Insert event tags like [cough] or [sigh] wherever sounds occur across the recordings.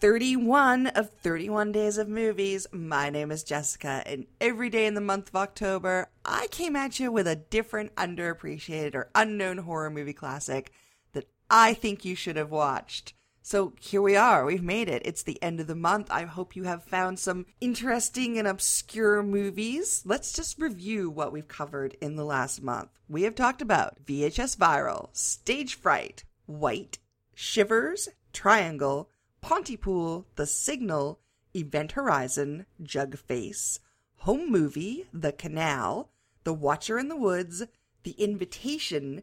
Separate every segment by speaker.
Speaker 1: 31 of 31 Days of Movies. My name is Jessica, and every day in the month of October, I came at you with a different underappreciated or unknown horror movie classic that I think you should have watched. So here we are. We've made it. It's the end of the month. I hope you have found some interesting and obscure movies. Let's just review what we've covered in the last month. We have talked about VHS Viral, Stage Fright, White, Shivers, Triangle, Pontypool, The Signal, Event Horizon, Jug Face, Home Movie, The Canal, The Watcher in the Woods, The Invitation,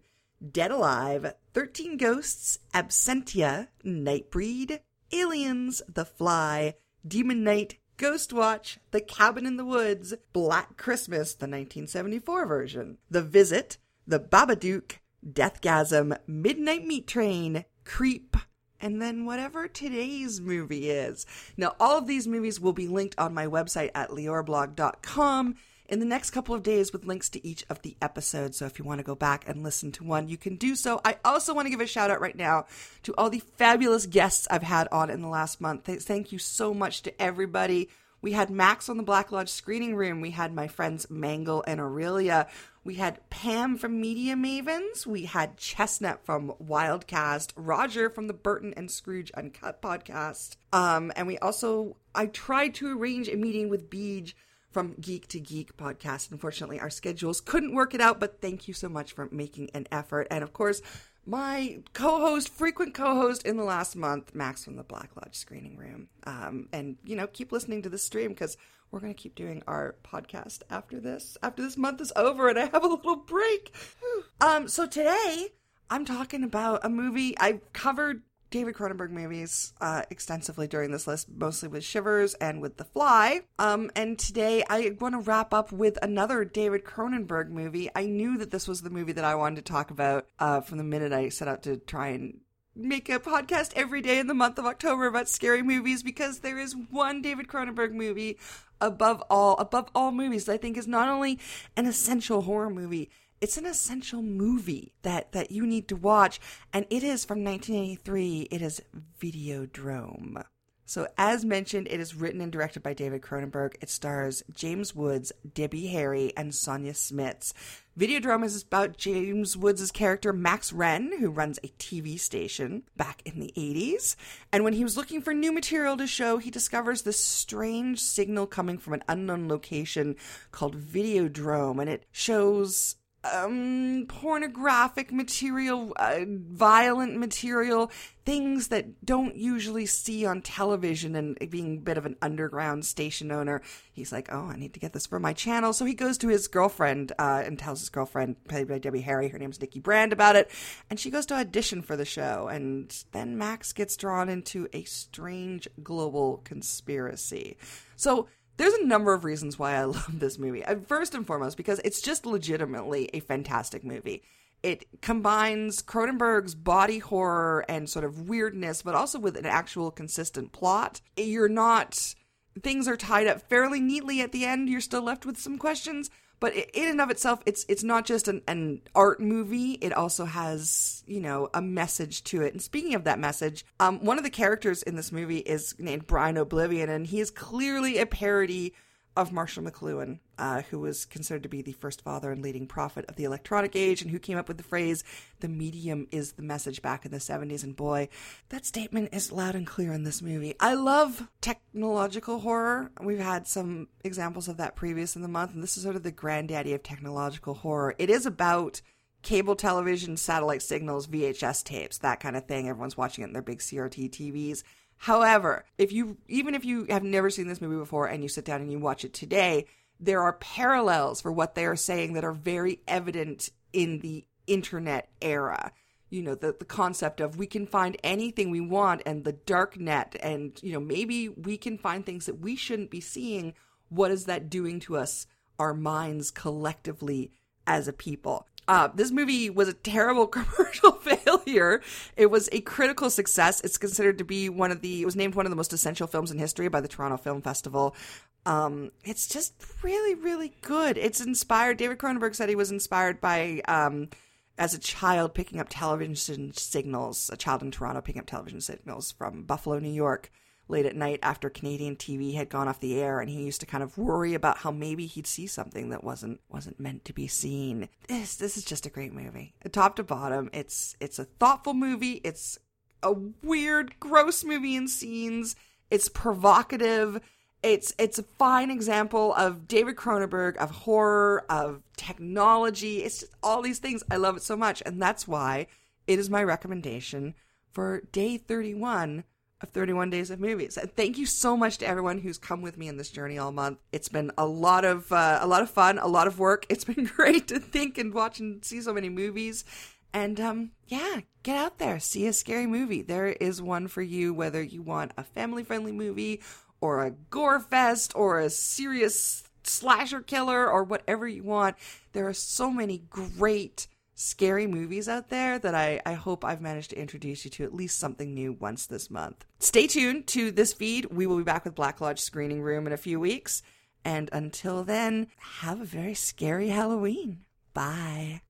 Speaker 1: Dead Alive, 13 Ghosts, Absentia, Nightbreed, Aliens, The Fly, Demon Knight, Ghost Watch, The Cabin in the Woods, Black Christmas, the 1974 version, The Visit, The Babadook, Deathgasm, Midnight Meat Train, Creep, and then whatever today's movie is. Now, all of these movies will be linked on my website at leorblog.com in the next couple of days with links to each of the episodes. So if you want to go back and listen to one, you can do so. I also want to give a shout out right now to all the fabulous guests I've had on in the last month. Thank you so much to everybody. We had Max on the Black Lodge screening room. We had my friends Mangle and Aurelia. We had Pam from Media Mavens. We had Chestnut from Wildcast. Roger from the Burton and Scrooge Uncut podcast. Um, and we also, I tried to arrange a meeting with Beej from Geek to Geek podcast. Unfortunately, our schedules couldn't work it out, but thank you so much for making an effort. And of course, my co-host, frequent co-host in the last month, Max from the Black Lodge Screening Room. Um, and you know, keep listening to the stream because we're going to keep doing our podcast after this. After this month is over, and I have a little break. um, so today I'm talking about a movie I've covered David Cronenberg movies uh, extensively during this list, mostly with Shivers and with The Fly. Um, and today I want to wrap up with another David Cronenberg movie. I knew that this was the movie that I wanted to talk about uh, from the minute I set out to try and make a podcast every day in the month of October about scary movies because there is one David Cronenberg movie above all, above all movies that I think is not only an essential horror movie, it's an essential movie that that you need to watch. And it is from 1983 it is videodrome. So as mentioned it is written and directed by david cronenberg. It stars james woods debbie harry and sonja smits. Videodrome is about james woods' character max renn who runs a tv station back in the 80s and when he was looking for new material to show he discovers this strange signal coming from an unknown location called videodrome. And it shows um, pornographic material, uh, violent material, things that don't usually see on television. And being a bit of an underground station owner, he's like, "Oh, I need to get this for my channel." So he goes to his girlfriend uh, and tells his girlfriend, played by Debbie Harry, her name's Nikki Brand, about it, and she goes to audition for the show. And then Max gets drawn into a strange global conspiracy. So there's a number of reasons why I [laughs] love this movie. Uh, first and foremost, because it's just legitimately a fantastic movie. It combines Cronenberg's body horror and sort of weirdness, but also with an actual consistent plot. You're not. Things are tied up fairly neatly at the end. You're still left with some questions, but in and of itself it's it's not just an, an art movie it also has you know a message to it and speaking of that message um, one of the characters in this movie is named brian oblivion and he is clearly a parody of Marshall McLuhan, uh, who was considered to be the first father and leading prophet of the electronic age, and who came up with the phrase, the medium is the message back in the 70s. And boy, that statement is loud and clear in this movie. I love technological horror. We've had some examples of that previous in the month, and this is sort of the granddaddy of technological horror. It is about cable television, satellite signals, VHS tapes, that kind of thing. Everyone's watching it in their big CRT TVs However, if you even if you have never seen this movie before and you sit down and you watch it today, there are parallels for what they are saying that are very evident in the internet era. You know, the, the concept of we can find anything we want and the dark net, and, you know, maybe we can find things that we shouldn't be seeing. What is that doing to us, our minds collectively as a people? Uh, this movie was a terrible [laughs] commercial failure. It was a critical success. It's considered to be one of the, it was named one of the most essential films in history by the Toronto Film Festival. Um, it's just really, really good. It's inspired, David Cronenberg said he was inspired by, um, as a child picking up television signals, a child in Toronto picking up television signals from Buffalo, New York late at night after Canadian TV had gone off the air and he used to kind of worry about how maybe he'd see something that wasn't wasn't meant to be seen. This this is just a great movie. Top to bottom, it's it's a thoughtful movie. It's a weird, gross movie in scenes. It's provocative. It's it's a fine example of David Cronenberg, of horror, of technology. It's just all these things. I love it so much, and that's why it is my recommendation for day 31 of 31 days of movies. And thank you so much to everyone who's come with me in this journey all month. It's been a lot of uh, a lot of fun, a lot of work. [laughs] It's been great to think and watch and see so many movies. And um, yeah, get out there, see a scary movie. There is one for you, whether you want a family friendly movie or a gore fest or a serious slasher killer or whatever you want. There are so many great scary movies out there that I, I hope I've managed to introduce you to at least something new once this month. Stay tuned to this feed. We will be back with Black Lodge Screening Room in a few weeks. And until then, have a very scary Halloween. Bye.